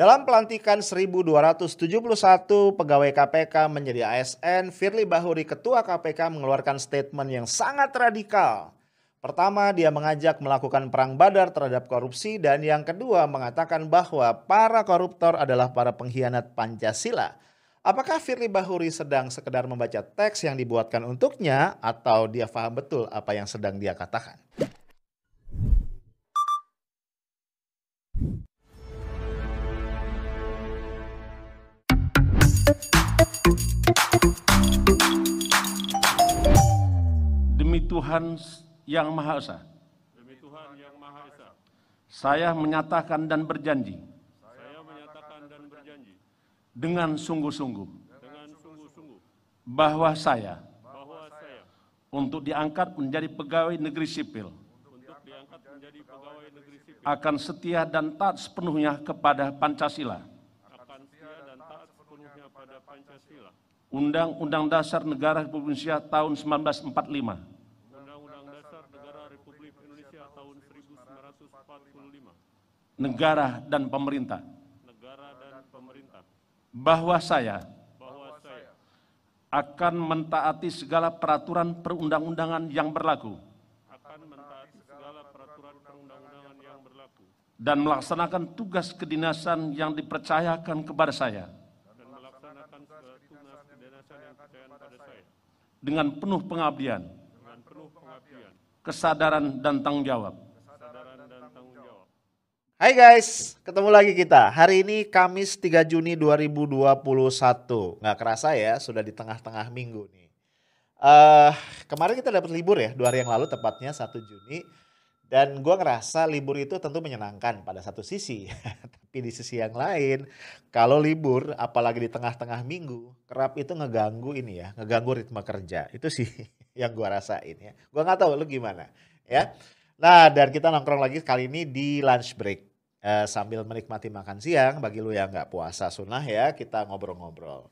Dalam pelantikan 1271 pegawai KPK menjadi ASN, Firly Bahuri Ketua KPK mengeluarkan statement yang sangat radikal. Pertama, dia mengajak melakukan perang badar terhadap korupsi dan yang kedua mengatakan bahwa para koruptor adalah para pengkhianat Pancasila. Apakah Firly Bahuri sedang sekedar membaca teks yang dibuatkan untuknya atau dia paham betul apa yang sedang dia katakan? Demi Tuhan yang Maha Esa. Demi Tuhan yang Maha Esa. Saya menyatakan dan berjanji. Saya menyatakan dan berjanji. Dengan sungguh-sungguh. Dengan sungguh-sungguh. Bahwa saya. Bahwa saya. Untuk diangkat menjadi pegawai negeri sipil. Untuk diangkat menjadi pegawai negeri sipil. Akan setia dan taat sepenuhnya kepada Pancasila. Akan setia dan taat sepenuhnya pada Pancasila. Undang-Undang Dasar Negara Republik Indonesia tahun 1945. Undang-Undang Dasar Negara Republik Indonesia tahun 1945. Negara dan pemerintah. Negara dan pemerintah. Bahwa saya. Bahwa saya. Akan mentaati segala peraturan perundang-undangan yang berlaku. Akan mentaati segala peraturan perundang-undangan yang berlaku. Dan melaksanakan tugas kedinasan yang dipercayakan kepada saya. Dan melaksanakan tugas kedinasan yang dipercayakan pada saya. Dengan penuh pengabdian. Dengan penuh pengabdian. Kesadaran dan tanggung jawab. Kesadaran dan tanggung jawab. Hai guys, ketemu lagi kita. Hari ini Kamis 3 Juni 2021. Nggak kerasa ya, sudah di tengah-tengah minggu nih. eh kemarin kita dapat libur ya, dua hari yang lalu tepatnya 1 Juni. Dan gua ngerasa libur itu tentu menyenangkan pada satu sisi. Tapi di sisi yang lain, kalau libur, apalagi di tengah-tengah minggu, kerap itu ngeganggu ini ya, ngeganggu ritme kerja. Itu sih yang gua rasain ya. Gua nggak tahu lu gimana ya. Nah, dan kita nongkrong lagi kali ini di lunch break. Eh, sambil menikmati makan siang, bagi lu yang nggak puasa sunnah ya, kita ngobrol-ngobrol.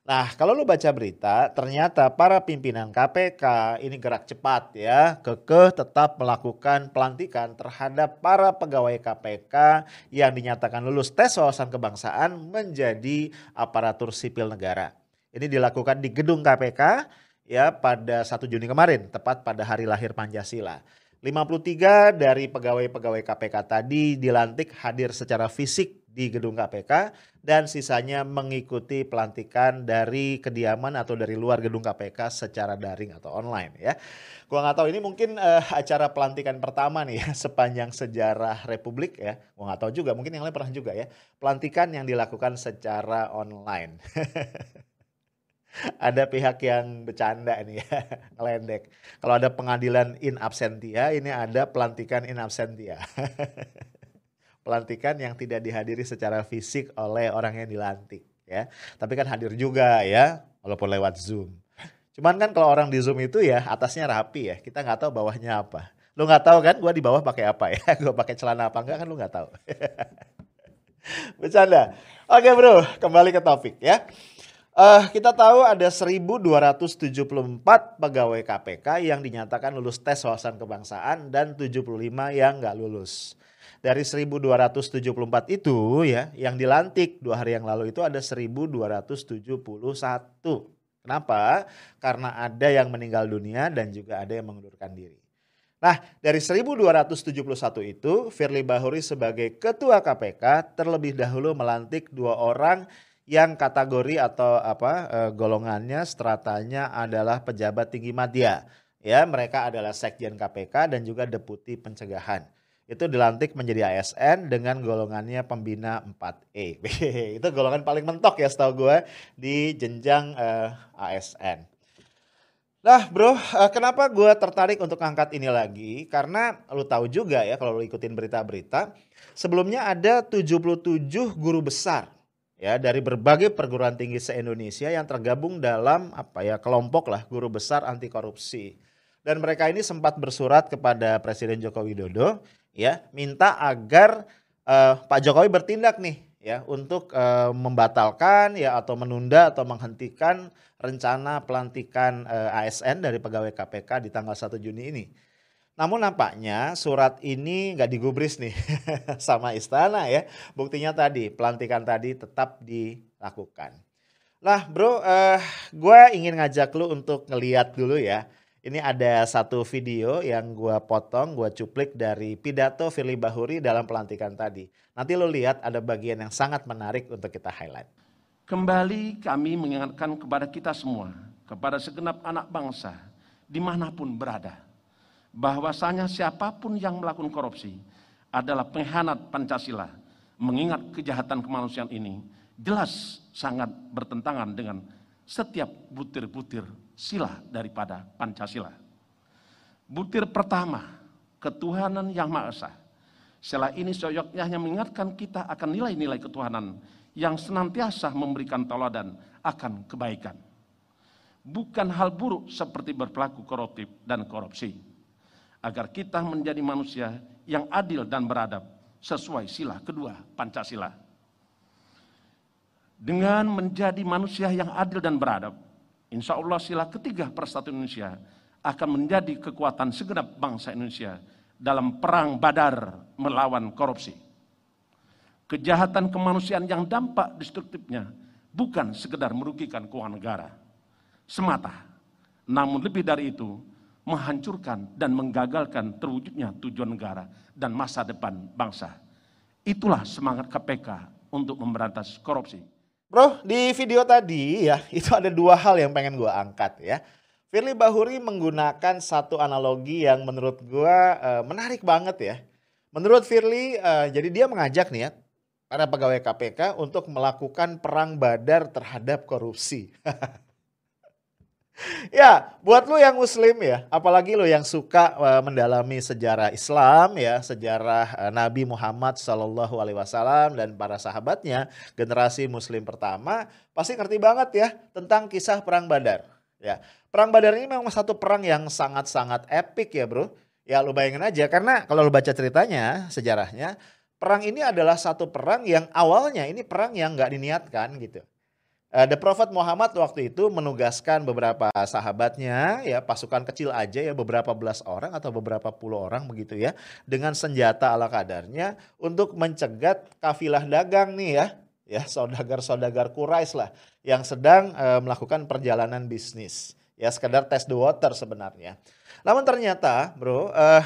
Nah, kalau lu baca berita, ternyata para pimpinan KPK ini gerak cepat ya, kekeh tetap melakukan pelantikan terhadap para pegawai KPK yang dinyatakan lulus tes wawasan kebangsaan menjadi aparatur sipil negara. Ini dilakukan di gedung KPK ya pada 1 Juni kemarin, tepat pada hari lahir Pancasila. 53 dari pegawai-pegawai KPK tadi dilantik hadir secara fisik di gedung KPK dan sisanya mengikuti pelantikan dari kediaman atau dari luar gedung KPK secara daring atau online ya. Gua nggak tahu ini mungkin eh, acara pelantikan pertama nih ya sepanjang sejarah Republik ya. Gua nggak tahu juga mungkin yang lain pernah juga ya. Pelantikan yang dilakukan secara online. ada pihak yang bercanda nih ya, ngelendek. Kalau ada pengadilan in absentia, ini ada pelantikan in absentia. pelantikan yang tidak dihadiri secara fisik oleh orang yang dilantik ya. Tapi kan hadir juga ya, walaupun lewat Zoom. Cuman kan kalau orang di Zoom itu ya atasnya rapi ya, kita nggak tahu bawahnya apa. Lu nggak tahu kan gua di bawah pakai apa ya? Gua pakai celana apa enggak kan lu nggak tahu. Bercanda. Oke bro, kembali ke topik ya. Uh, kita tahu ada 1274 pegawai KPK yang dinyatakan lulus tes wawasan kebangsaan dan 75 yang nggak lulus. Dari 1274 itu ya, yang dilantik dua hari yang lalu itu ada 1271. Kenapa? Karena ada yang meninggal dunia dan juga ada yang mengundurkan diri. Nah, dari 1271 itu, Firly Bahuri sebagai ketua KPK terlebih dahulu melantik dua orang yang kategori atau apa eh, golongannya stratanya adalah pejabat tinggi media. Ya, mereka adalah Sekjen KPK dan juga Deputi Pencegahan. Itu dilantik menjadi ASN dengan golongannya pembina 4E. itu golongan paling mentok ya setahu gue di jenjang eh, ASN. Nah bro, eh, kenapa gue tertarik untuk angkat ini lagi? Karena lu tahu juga ya kalau lu ikutin berita-berita, sebelumnya ada 77 guru besar ya dari berbagai perguruan tinggi se-Indonesia yang tergabung dalam apa ya kelompok lah guru besar anti korupsi. Dan mereka ini sempat bersurat kepada Presiden Joko Widodo ya minta agar uh, Pak Jokowi bertindak nih ya untuk uh, membatalkan ya atau menunda atau menghentikan rencana pelantikan uh, ASN dari pegawai KPK di tanggal 1 Juni ini. Namun nampaknya surat ini nggak digubris nih sama istana ya. Buktinya tadi pelantikan tadi tetap dilakukan. Lah bro, uh, gue ingin ngajak lu untuk ngeliat dulu ya. Ini ada satu video yang gue potong, gue cuplik dari pidato Firly Bahuri dalam pelantikan tadi. Nanti lo lihat ada bagian yang sangat menarik untuk kita highlight. Kembali kami mengingatkan kepada kita semua, kepada segenap anak bangsa, di mana pun berada bahwasanya siapa pun yang melakukan korupsi adalah pengkhianat Pancasila. Mengingat kejahatan kemanusiaan ini jelas sangat bertentangan dengan setiap butir-butir sila daripada Pancasila. Butir pertama, ketuhanan yang Maha Esa. Setelah ini seyogyanya hanya mengingatkan kita akan nilai-nilai ketuhanan yang senantiasa memberikan teladan akan kebaikan. Bukan hal buruk seperti berpelaku koruptif dan korupsi agar kita menjadi manusia yang adil dan beradab sesuai sila kedua Pancasila. Dengan menjadi manusia yang adil dan beradab, insya Allah sila ketiga Persatuan Indonesia akan menjadi kekuatan segenap bangsa Indonesia dalam perang badar melawan korupsi. Kejahatan kemanusiaan yang dampak destruktifnya bukan sekedar merugikan keuangan negara semata, namun lebih dari itu menghancurkan dan menggagalkan terwujudnya tujuan negara dan masa depan bangsa. Itulah semangat KPK untuk memberantas korupsi. Bro, di video tadi ya, itu ada dua hal yang pengen gue angkat ya. Firly Bahuri menggunakan satu analogi yang menurut gue uh, menarik banget ya. Menurut Firly, uh, jadi dia mengajak nih ya, para pegawai KPK untuk melakukan perang badar terhadap korupsi. ya, buat lu yang muslim ya, apalagi lu yang suka uh, mendalami sejarah Islam ya, sejarah uh, Nabi Muhammad Shallallahu alaihi wasallam dan para sahabatnya, generasi muslim pertama, pasti ngerti banget ya tentang kisah perang Badar. Ya, perang Badar ini memang satu perang yang sangat-sangat epic ya, Bro. Ya, lu bayangin aja karena kalau lu baca ceritanya, sejarahnya, perang ini adalah satu perang yang awalnya ini perang yang nggak diniatkan gitu. Uh, The Prophet Muhammad waktu itu menugaskan beberapa sahabatnya ya pasukan kecil aja ya beberapa belas orang atau beberapa puluh orang begitu ya dengan senjata ala kadarnya untuk mencegat kafilah dagang nih ya ya saudagar-saudagar Quraisy lah yang sedang uh, melakukan perjalanan bisnis ya sekedar test the water sebenarnya. Namun ternyata bro uh,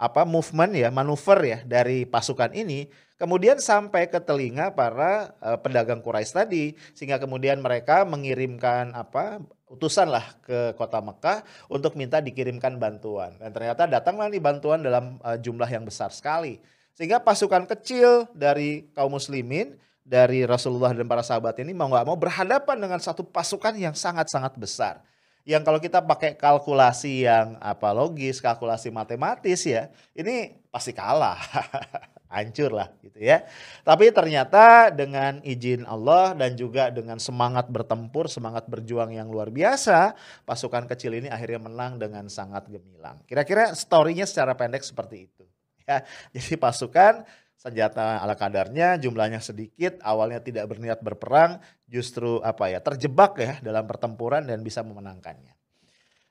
apa movement ya manuver ya dari pasukan ini kemudian sampai ke telinga para uh, pedagang Quraisy tadi sehingga kemudian mereka mengirimkan apa utusan lah ke kota Mekah untuk minta dikirimkan bantuan. Dan ternyata datanglah nih bantuan dalam uh, jumlah yang besar sekali. Sehingga pasukan kecil dari kaum muslimin dari Rasulullah dan para sahabat ini mau nggak mau berhadapan dengan satu pasukan yang sangat-sangat besar yang kalau kita pakai kalkulasi yang apa logis, kalkulasi matematis ya, ini pasti kalah. Hancur lah gitu ya. Tapi ternyata dengan izin Allah dan juga dengan semangat bertempur, semangat berjuang yang luar biasa, pasukan kecil ini akhirnya menang dengan sangat gemilang. Kira-kira storynya secara pendek seperti itu. Ya, jadi pasukan senjata ala kadarnya, jumlahnya sedikit, awalnya tidak berniat berperang, justru apa ya terjebak ya dalam pertempuran dan bisa memenangkannya.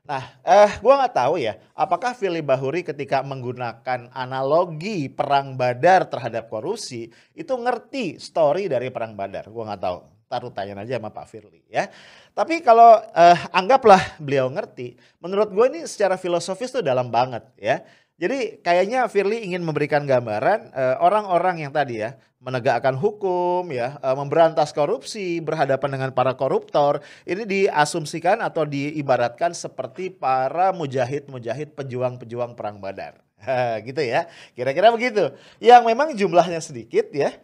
Nah, eh, gue nggak tahu ya, apakah Fili Bahuri ketika menggunakan analogi perang Badar terhadap korupsi itu ngerti story dari perang Badar? Gue nggak tahu. Taruh tanya aja sama Pak Firly ya. Tapi kalau eh, anggaplah beliau ngerti, menurut gue ini secara filosofis tuh dalam banget ya. Jadi kayaknya Firly ingin memberikan gambaran eh, orang-orang uh, yang tadi ya menegakkan hukum ya, uh, memberantas korupsi, berhadapan dengan para koruptor, ini diasumsikan atau diibaratkan seperti para mujahid-mujahid pejuang-pejuang perang Badar. gitu ya. Kira-kira begitu. Yang memang jumlahnya sedikit ya.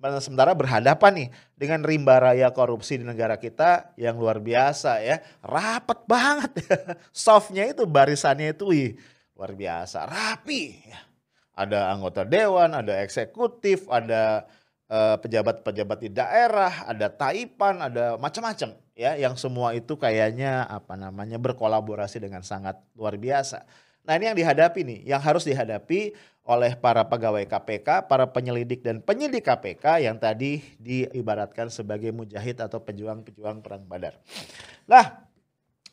Sementara berhadapan nih dengan rimba raya korupsi di negara kita yang luar biasa ya. Rapat banget. Softnya itu barisannya itu wih, luar biasa, rapi. Ada anggota dewan, ada eksekutif, ada eh, pejabat-pejabat uh, di daerah, ada taipan, ada macam-macam ya, yang semua itu kayaknya apa namanya berkolaborasi dengan sangat luar biasa. Nah ini yang dihadapi nih, yang harus dihadapi oleh para pegawai KPK, para penyelidik dan penyidik KPK yang tadi diibaratkan sebagai mujahid atau pejuang-pejuang perang badar. Nah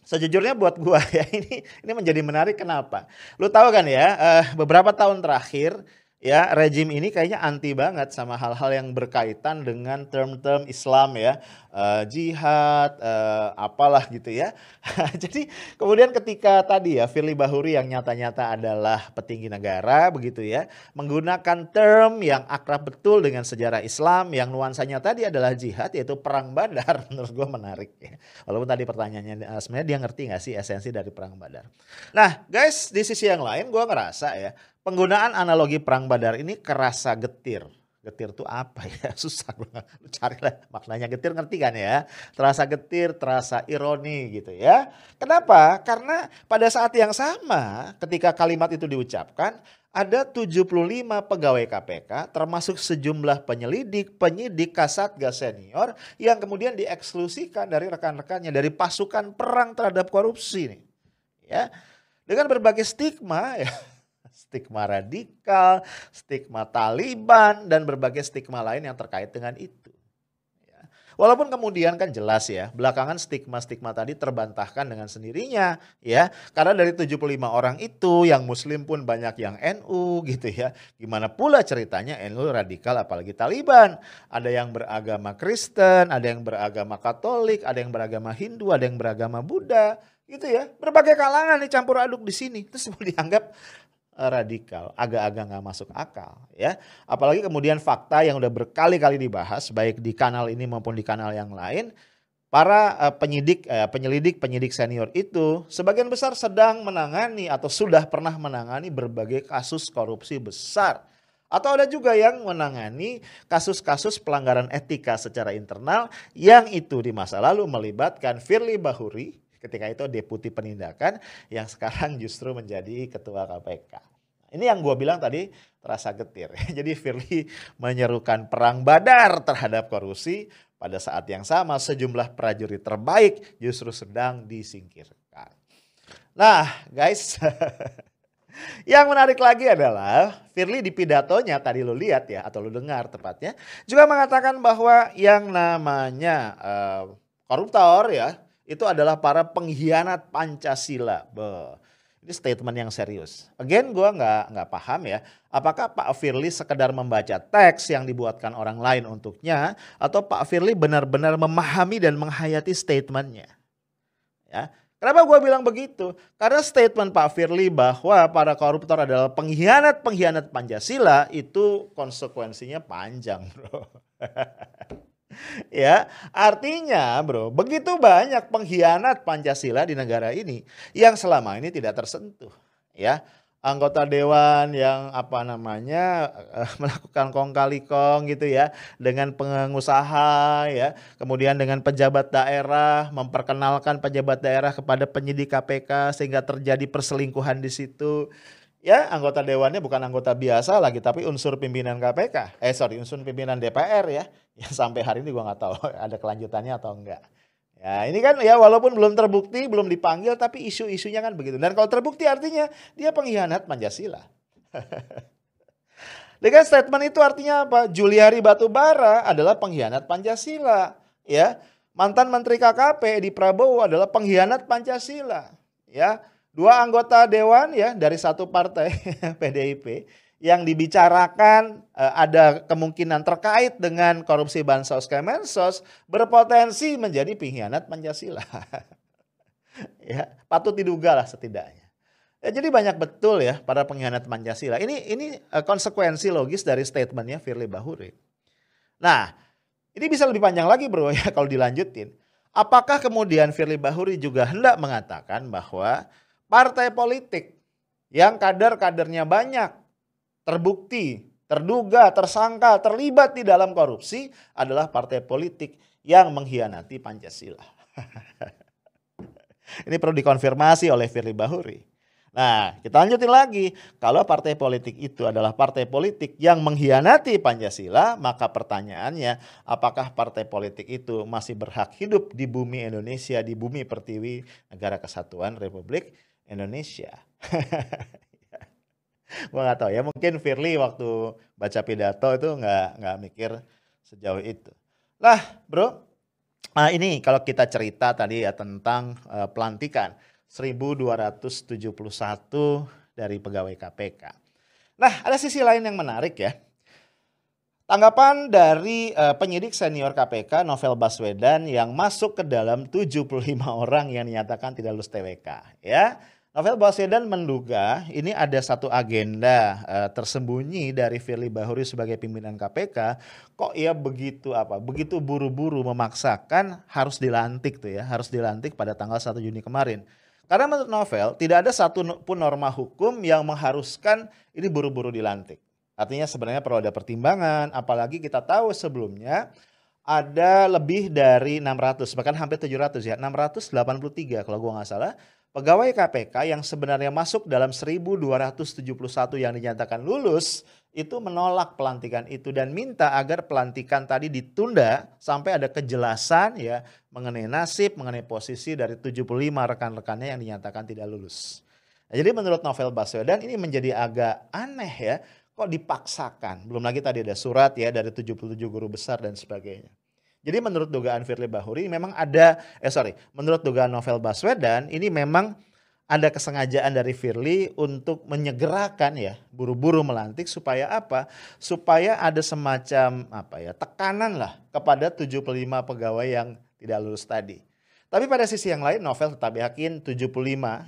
sejujurnya buat gua ya ini ini menjadi menarik kenapa? Lu tahu kan ya, eh, beberapa tahun terakhir ya rejim ini kayaknya anti banget sama hal-hal yang berkaitan dengan term-term Islam ya uh, jihad uh, apalah gitu ya. Jadi kemudian ketika tadi ya Firly Bahuri yang nyata-nyata adalah petinggi negara begitu ya menggunakan term yang akrab betul dengan sejarah Islam yang nuansanya tadi adalah jihad yaitu perang Badar. Menurut gue menarik ya. Walaupun tadi pertanyaannya uh, sebenarnya dia ngerti nggak sih esensi dari perang Badar? Nah guys di sisi yang lain gue ngerasa ya penggunaan analogi perang badar ini kerasa getir. Getir tuh apa ya? Susah. Lu carilah maknanya getir ngerti kan ya? Terasa getir, terasa ironi gitu ya. Kenapa? Karena pada saat yang sama ketika kalimat itu diucapkan ada 75 pegawai KPK termasuk sejumlah penyelidik, penyidik, kasatgas senior yang kemudian dieksklusikan dari rekan-rekannya dari pasukan perang terhadap korupsi nih. Ya. Dengan berbagai stigma ya stigma radikal, stigma Taliban, dan berbagai stigma lain yang terkait dengan itu. Ya. Walaupun kemudian kan jelas ya, belakangan stigma-stigma tadi terbantahkan dengan sendirinya ya. Karena dari 75 orang itu yang muslim pun banyak yang NU gitu ya. Gimana pula ceritanya NU radikal apalagi Taliban. Ada yang beragama Kristen, ada yang beragama Katolik, ada yang beragama Hindu, ada yang beragama Buddha gitu ya. Berbagai kalangan dicampur aduk di sini. Terus dianggap radikal, agak-agak nggak masuk akal ya. Apalagi kemudian fakta yang udah berkali-kali dibahas baik di kanal ini maupun di kanal yang lain, para uh, penyidik uh, penyelidik penyidik senior itu sebagian besar sedang menangani atau sudah pernah menangani berbagai kasus korupsi besar. Atau ada juga yang menangani kasus-kasus pelanggaran etika secara internal yang itu di masa lalu melibatkan Firly Bahuri ketika itu deputi penindakan yang sekarang justru menjadi ketua KPK. Ini yang gue bilang tadi terasa getir. Jadi Firly menyerukan perang badar terhadap korupsi pada saat yang sama sejumlah prajurit terbaik justru sedang disingkirkan. Nah guys, yang menarik lagi adalah Firly di pidatonya tadi lo lihat ya atau lo dengar tepatnya juga mengatakan bahwa yang namanya uh, koruptor ya itu adalah para pengkhianat Pancasila. Be. Ini statement yang serius. Again, gue nggak nggak paham ya. Apakah Pak Firly sekedar membaca teks yang dibuatkan orang lain untuknya, atau Pak Firly benar-benar memahami dan menghayati statementnya? Ya, Kenapa gue bilang begitu? Karena statement Pak Firly bahwa para koruptor adalah pengkhianat-pengkhianat Pancasila itu konsekuensinya panjang bro. ya, artinya bro, begitu banyak pengkhianat Pancasila di negara ini yang selama ini tidak tersentuh, ya. Anggota dewan yang apa namanya uh, melakukan kong kali kong gitu ya dengan pengusaha ya kemudian dengan pejabat daerah memperkenalkan pejabat daerah kepada penyidik KPK sehingga terjadi perselingkuhan di situ ya anggota dewannya bukan anggota biasa lagi tapi unsur pimpinan KPK eh sorry unsur pimpinan DPR ya. Yang sampai hari ini gua nggak tahu ada kelanjutannya atau enggak. Ya ini kan ya walaupun belum terbukti belum dipanggil tapi isu-isunya kan begitu. Dan kalau terbukti artinya dia pengkhianat Pancasila. Dengan statement itu artinya apa? Juliari Batubara adalah pengkhianat Pancasila. Ya mantan menteri KKP di Prabowo adalah pengkhianat Pancasila. Ya dua anggota dewan ya dari satu partai PDIP yang dibicarakan uh, ada kemungkinan terkait dengan korupsi bansos Kemensos berpotensi menjadi pengkhianat Pancasila. ya, patut diduga lah setidaknya. Ya, jadi banyak betul ya para pengkhianat Pancasila. Ini ini uh, konsekuensi logis dari statementnya Firly Bahuri. Nah, ini bisa lebih panjang lagi bro ya kalau dilanjutin. Apakah kemudian Firly Bahuri juga hendak mengatakan bahwa partai politik yang kader-kadernya banyak terbukti, terduga, tersangka, terlibat di dalam korupsi adalah partai politik yang mengkhianati Pancasila. Ini perlu dikonfirmasi oleh Firly Bahuri. Nah, kita lanjutin lagi. Kalau partai politik itu adalah partai politik yang mengkhianati Pancasila, maka pertanyaannya, apakah partai politik itu masih berhak hidup di bumi Indonesia, di bumi pertiwi negara kesatuan Republik Indonesia. Gua nggak tahu ya, mungkin Firly waktu baca pidato itu nggak nggak mikir sejauh itu. Lah, bro, Nah, ini kalau kita cerita tadi ya tentang uh, pelantikan 1271 dari pegawai KPK. Nah, ada sisi lain yang menarik ya. Tanggapan dari uh, penyidik senior KPK Novel Baswedan yang masuk ke dalam 75 orang yang dinyatakan tidak lulus TWK ya. Novel Baswedan menduga ini ada satu agenda uh, tersembunyi dari Firly Bahuri sebagai pimpinan KPK. Kok ia begitu apa? Begitu buru-buru memaksakan harus dilantik tuh ya, harus dilantik pada tanggal 1 Juni kemarin. Karena menurut Novel tidak ada satu pun norma hukum yang mengharuskan ini buru-buru dilantik. Artinya sebenarnya perlu ada pertimbangan, apalagi kita tahu sebelumnya ada lebih dari 600 bahkan hampir 700 ya 683 kalau gua nggak salah Pegawai KPK yang sebenarnya masuk dalam 1271 yang dinyatakan lulus itu menolak pelantikan itu dan minta agar pelantikan tadi ditunda sampai ada kejelasan ya mengenai nasib, mengenai posisi dari 75 rekan-rekannya yang dinyatakan tidak lulus. Nah, jadi menurut Novel Baswedan ini menjadi agak aneh ya, kok dipaksakan. Belum lagi tadi ada surat ya dari 77 guru besar dan sebagainya. Jadi menurut dugaan Firly Bahuri memang ada, eh sorry, menurut dugaan Novel Baswedan ini memang ada kesengajaan dari Firly untuk menyegerakan ya buru-buru melantik supaya apa? Supaya ada semacam apa ya tekanan lah kepada 75 pegawai yang tidak lulus tadi. Tapi pada sisi yang lain Novel tetap yakin 75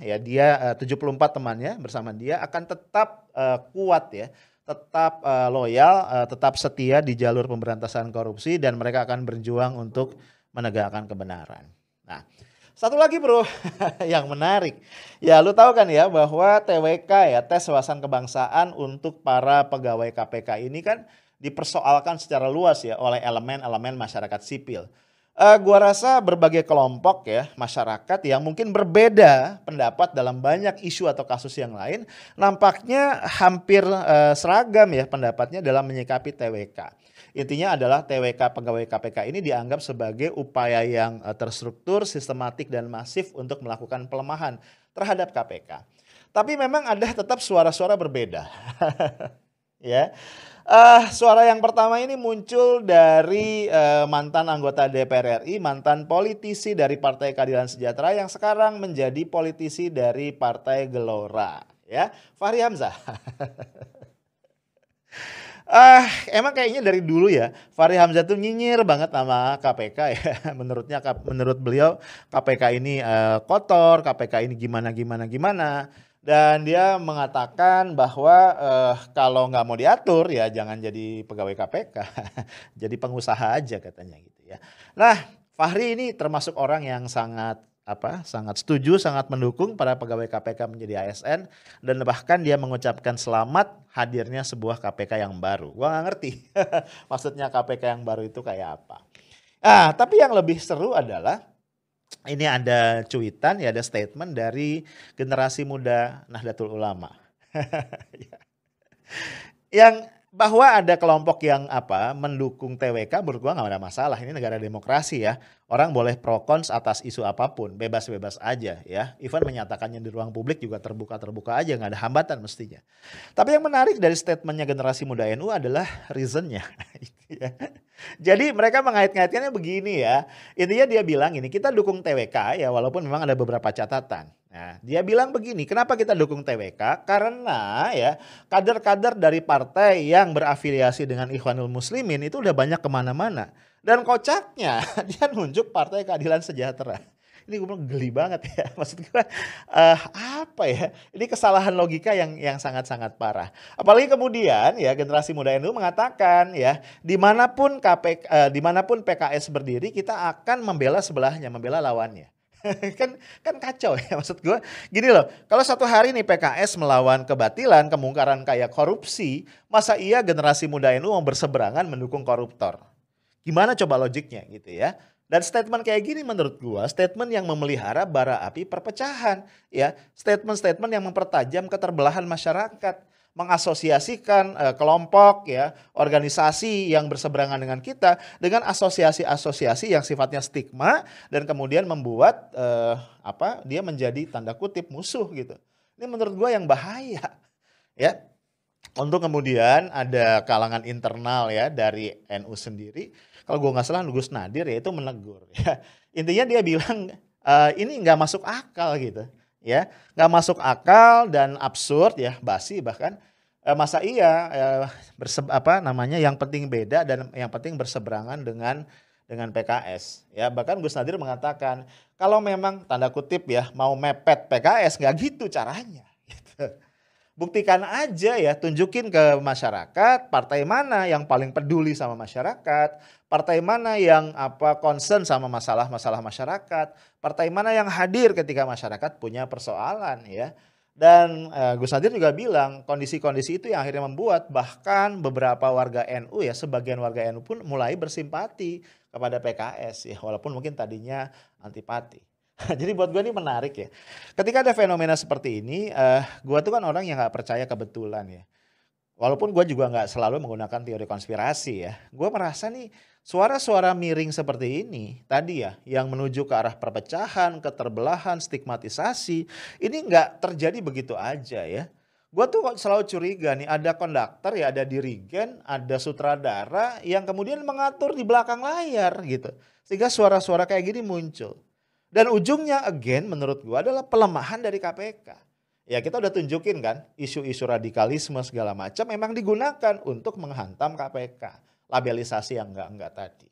ya dia eh, uh, 74 temannya bersama dia akan tetap uh, kuat ya tetap uh, loyal, uh, tetap setia di jalur pemberantasan korupsi dan mereka akan berjuang untuk menegakkan kebenaran. Nah, satu lagi bro yang menarik. Ya lu tahu kan ya bahwa TWK ya tes wawasan kebangsaan untuk para pegawai KPK ini kan dipersoalkan secara luas ya oleh elemen-elemen masyarakat sipil uh, gua rasa berbagai kelompok ya masyarakat yang mungkin berbeda pendapat dalam banyak isu atau kasus yang lain nampaknya hampir uh, seragam ya pendapatnya dalam menyikapi TWK. Intinya adalah TWK pegawai KPK ini dianggap sebagai upaya yang uh, terstruktur, sistematik dan masif untuk melakukan pelemahan terhadap KPK. Tapi memang ada tetap suara-suara berbeda. ya. Uh, suara yang pertama ini muncul dari uh, mantan anggota DPR RI, mantan politisi dari Partai Keadilan Sejahtera yang sekarang menjadi politisi dari Partai Gelora, ya, Fahri Hamzah. Ah, uh, emang kayaknya dari dulu ya, Fahri Hamzah tuh nyinyir banget sama KPK ya. Menurutnya, menurut beliau KPK ini uh, kotor, KPK ini gimana gimana gimana dan dia mengatakan bahwa uh, kalau nggak mau diatur ya jangan jadi pegawai KPK, jadi pengusaha aja katanya gitu ya. Nah, Fahri ini termasuk orang yang sangat apa sangat setuju, sangat mendukung para pegawai KPK menjadi ASN dan bahkan dia mengucapkan selamat hadirnya sebuah KPK yang baru. Gua nggak ngerti maksudnya KPK yang baru itu kayak apa. Ah, tapi yang lebih seru adalah ini ada cuitan ya ada statement dari generasi muda Nahdlatul Ulama. Ya. yang bahwa ada kelompok yang apa mendukung TWK menurut gua nggak ada masalah. Ini negara demokrasi ya. Orang boleh pro cons atas isu apa pun bebas-bebas aja ya. Even menyatakannya di ruang publik juga terbuka-terbuka aja nggak ada hambatan mestinya. Tapi yang menarik dari statementnya generasi muda NU adalah reasonnya. Ya. jadi mereka mengait-ngaitkannya begini ya. Intinya dia bilang ini kita dukung TWK ya walaupun memang ada beberapa catatan Nah, dia bilang begini, kenapa kita dukung TWK? Karena ya kader-kader dari partai yang berafiliasi dengan Ikhwanul Muslimin itu udah banyak ke mana-mana. Dan kocaknya dia nunjuk Partai Keadilan Sejahtera. Ini gue bilang geli banget ya. Maksud gue uh, apa ya? Ini kesalahan logika yang yang sangat-sangat parah. Apalagi kemudian ya generasi muda NU mengatakan ya di mana pun KPK, uh, di mana pun PKS berdiri kita akan membela sebelahnya, membela lawannya. kan kan kacau ya maksud gue gini loh kalau satu hari nih PKS melawan kebatilan kemungkaran kayak korupsi masa iya generasi muda NU mau berseberangan mendukung koruptor? Gimana coba logiknya gitu ya? Dan statement kayak gini menurut gue statement yang memelihara bara api perpecahan ya. Statement-statement yang mempertajam keterbelahan masyarakat mengasosiasikan uh, kelompok ya, organisasi yang berseberangan dengan kita dengan asosiasi-asosiasi yang sifatnya stigma dan kemudian membuat uh, apa? dia menjadi tanda kutip musuh gitu. Ini menurut gue yang bahaya. Ya. untuk kemudian ada kalangan internal ya dari NU sendiri. Kalau gue nggak salah Gus Nadir ya itu menegur ya. Intinya dia bilang e, ini nggak masuk akal gitu ya, nggak masuk akal dan absurd ya, basi bahkan. E, masa iya e, berse, apa namanya yang penting beda dan yang penting berseberangan dengan dengan PKS ya bahkan Gus Nadir mengatakan kalau memang tanda kutip ya mau mepet PKS nggak gitu caranya. Gitu buktikan aja ya, tunjukin ke masyarakat partai mana yang paling peduli sama masyarakat, partai mana yang apa concern sama masalah-masalah masyarakat, partai mana yang hadir ketika masyarakat punya persoalan ya. Dan uh, Gus Nadir juga bilang kondisi-kondisi itu yang akhirnya membuat bahkan beberapa warga NU ya sebagian warga NU pun mulai bersimpati kepada PKS ya walaupun mungkin tadinya antipati. Jadi buat gue ini menarik ya. Ketika ada fenomena seperti ini, uh, eh, gue tuh kan orang yang gak percaya kebetulan ya. Walaupun gue juga gak selalu menggunakan teori konspirasi ya. Gue merasa nih suara-suara miring seperti ini tadi ya yang menuju ke arah perpecahan, keterbelahan, stigmatisasi ini gak terjadi begitu aja ya. Gue tuh selalu curiga nih ada konduktor ya, ada dirigen, ada sutradara yang kemudian mengatur di belakang layar gitu. Sehingga suara-suara kayak gini muncul. Dan ujungnya again menurut gua adalah pelemahan dari KPK. Ya kita udah tunjukin kan isu-isu radikalisme segala macam memang digunakan untuk menghantam KPK. Labelisasi yang enggak-enggak tadi.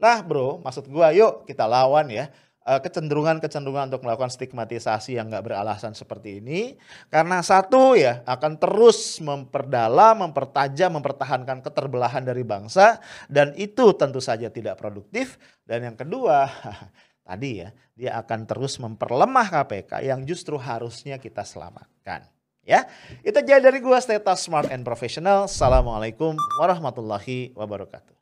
Nah bro maksud gua yuk kita lawan ya eh, kecenderungan-kecenderungan untuk melakukan stigmatisasi yang nggak beralasan seperti ini karena satu ya akan terus memperdalam, mempertajam, mempertahankan keterbelahan dari bangsa dan itu tentu saja tidak produktif dan yang kedua tadi ya, dia akan terus memperlemah KPK yang justru harusnya kita selamatkan. Ya, itu jadi dari gua Steta Smart and Professional. Assalamualaikum warahmatullahi wabarakatuh.